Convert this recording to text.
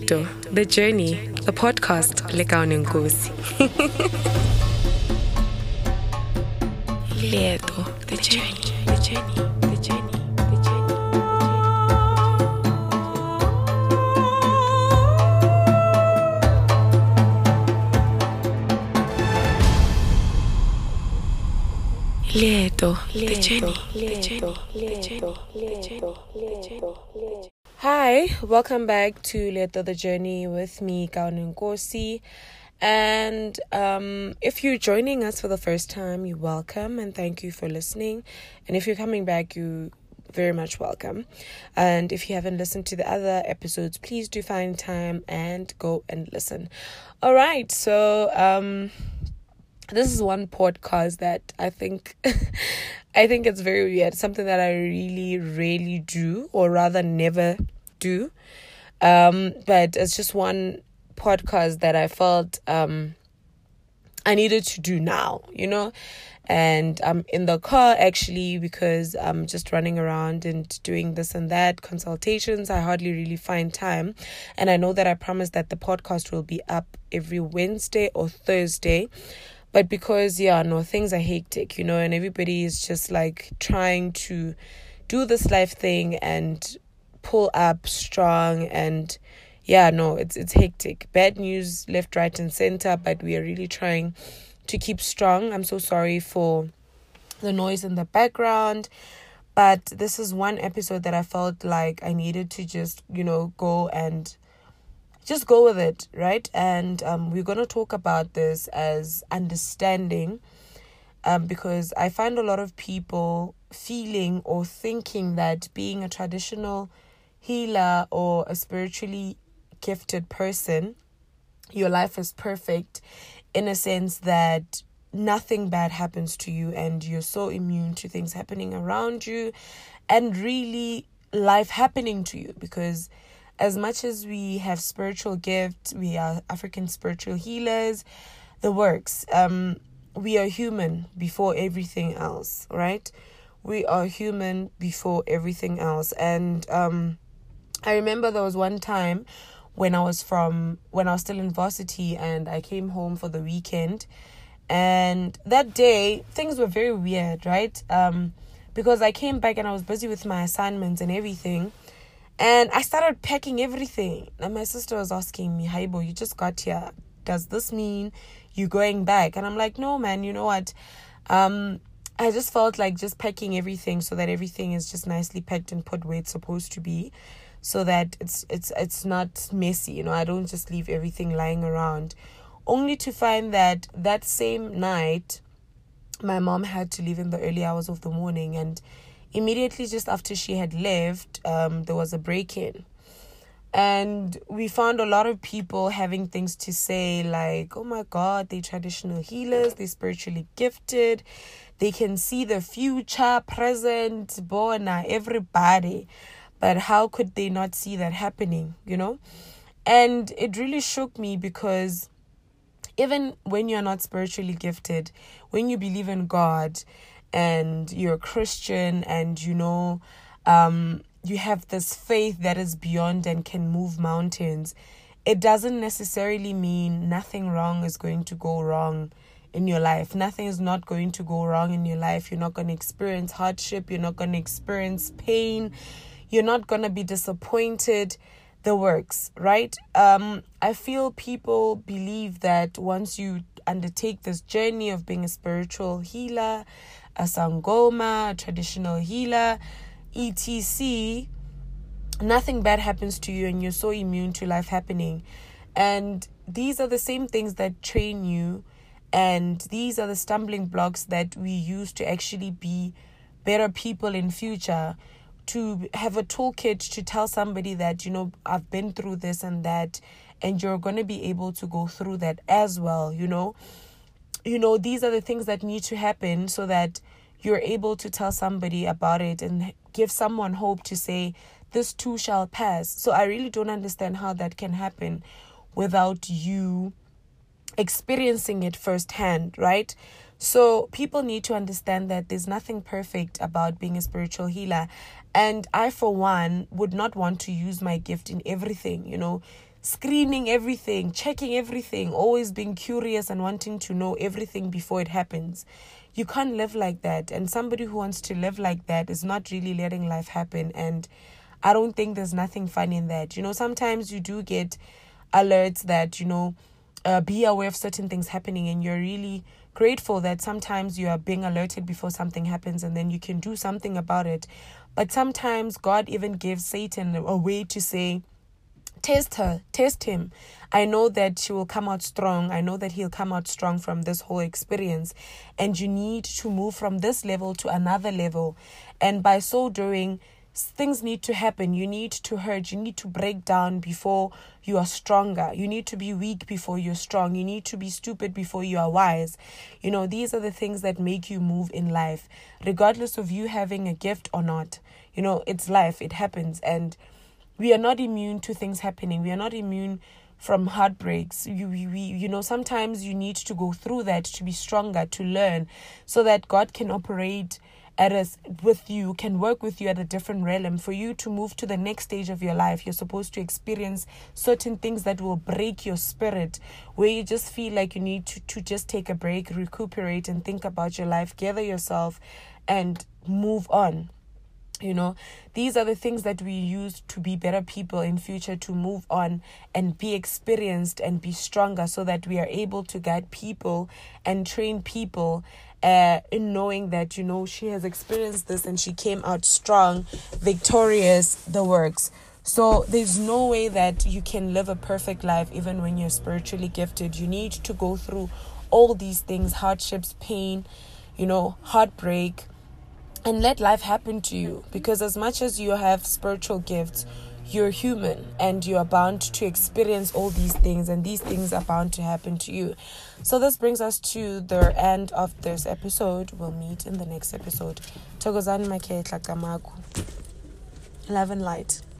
Lieto, The Journey, the podcast Lekaon Nkosi. Lieto, The Journey, The Journey, The Journey, The Journey. The Journey, The Journey, The Journey, The Journey, The Journey. Hi, welcome back to Leto the Journey with me, Kaunin Nkosi. And um, if you're joining us for the first time, you're welcome and thank you for listening. And if you're coming back, you very much welcome. And if you haven't listened to the other episodes, please do find time and go and listen. All right, so um, this is one podcast that I think I think it's very weird. Something that I really, really do, or rather never do. Um, but it's just one podcast that I felt um I needed to do now, you know. And I'm in the car actually because I'm just running around and doing this and that consultations. I hardly really find time. And I know that I promised that the podcast will be up every Wednesday or Thursday but because yeah no things are hectic you know and everybody is just like trying to do this life thing and pull up strong and yeah no it's it's hectic. Bad news left right and center but we are really trying to keep strong. I'm so sorry for the noise in the background but this is one episode that i felt like i needed to just you know go and just go with it, right? And um, we're going to talk about this as understanding um, because I find a lot of people feeling or thinking that being a traditional healer or a spiritually gifted person, your life is perfect in a sense that nothing bad happens to you and you're so immune to things happening around you and really life happening to you because as much as we have spiritual gifts, we are African spiritual healers, the works. Um, we are human before everything else, right? We are human before everything else. And um, I remember there was one time when I was from when I was still in varsity and I came home for the weekend. And that day things were very weird, right? Um, because I came back and I was busy with my assignments and everything and I started packing everything. And my sister was asking me, Haibo, you just got here. Does this mean you're going back? And I'm like, no, man, you know what? Um, I just felt like just packing everything so that everything is just nicely packed and put where it's supposed to be so that it's it's it's not messy you know i don't just leave everything lying around only to find that that same night my mom had to leave in the early hours of the morning and immediately just after she had left, um, there was a break in. And we found a lot of people having things to say like, oh my God, they're traditional healers, they're spiritually gifted, they can see the future, present, bona, everybody. But how could they not see that happening, you know? And it really shook me because even when you're not spiritually gifted, when you believe in God, and you're a Christian and you know um, you have this faith that is beyond and can move mountains, it doesn't necessarily mean nothing wrong is going to go wrong in your life. Nothing is not going to go wrong in your life. You're not going to experience hardship. You're not going to experience pain. You're not going to be disappointed. The works, right? Um, I feel people believe that once you undertake this journey of being a spiritual healer, a sangoma, a traditional healer, etc., nothing bad happens to you and you're so immune to life happening. And these are the same things that train you, and these are the stumbling blocks that we use to actually be better people in future to have a toolkit to tell somebody that you know I've been through this and that and you're going to be able to go through that as well you know you know, these are the things that need to happen so that you're able to tell somebody about it and give someone hope to say, this too shall pass. So I really don't understand how that can happen without you experiencing it firsthand, right? So people need to understand that there's nothing perfect about being a spiritual healer. And I, for one, would not want to use my gift in everything, you know, screening everything, checking everything, always being curious and wanting to know everything before it happens. You can't live like that. And somebody who wants to live like that is not really letting life happen. And I don't think there's nothing fun in that. You know, sometimes you do get alerts that, you know, uh, be aware of certain things happening and you're really grateful that sometimes you are being alerted before something happens and then you can do something about it. But sometimes God even gives Satan a way to say, Test her, test him. I know that she will come out strong. I know that he'll come out strong from this whole experience. And you need to move from this level to another level. And by so doing, things need to happen. You need to hurt. You need to break down before you are stronger. You need to be weak before you're strong. You need to be stupid before you are wise. You know, these are the things that make you move in life, regardless of you having a gift or not. You know, it's life, it happens. And we are not immune to things happening. We are not immune from heartbreaks. You, we, we, you know, sometimes you need to go through that to be stronger, to learn, so that God can operate at us with you can work with you at a different realm for you to move to the next stage of your life you're supposed to experience certain things that will break your spirit where you just feel like you need to, to just take a break recuperate and think about your life gather yourself and move on you know these are the things that we use to be better people in future to move on and be experienced and be stronger so that we are able to guide people and train people uh, in knowing that you know she has experienced this and she came out strong, victorious, the works. So there's no way that you can live a perfect life even when you're spiritually gifted. You need to go through all these things hardships, pain, you know, heartbreak, and let life happen to you. Because as much as you have spiritual gifts, you're human and you are bound to experience all these things and these things are bound to happen to you. So this brings us to the end of this episode. We'll meet in the next episode. Thokozani makhetla kamaku love and light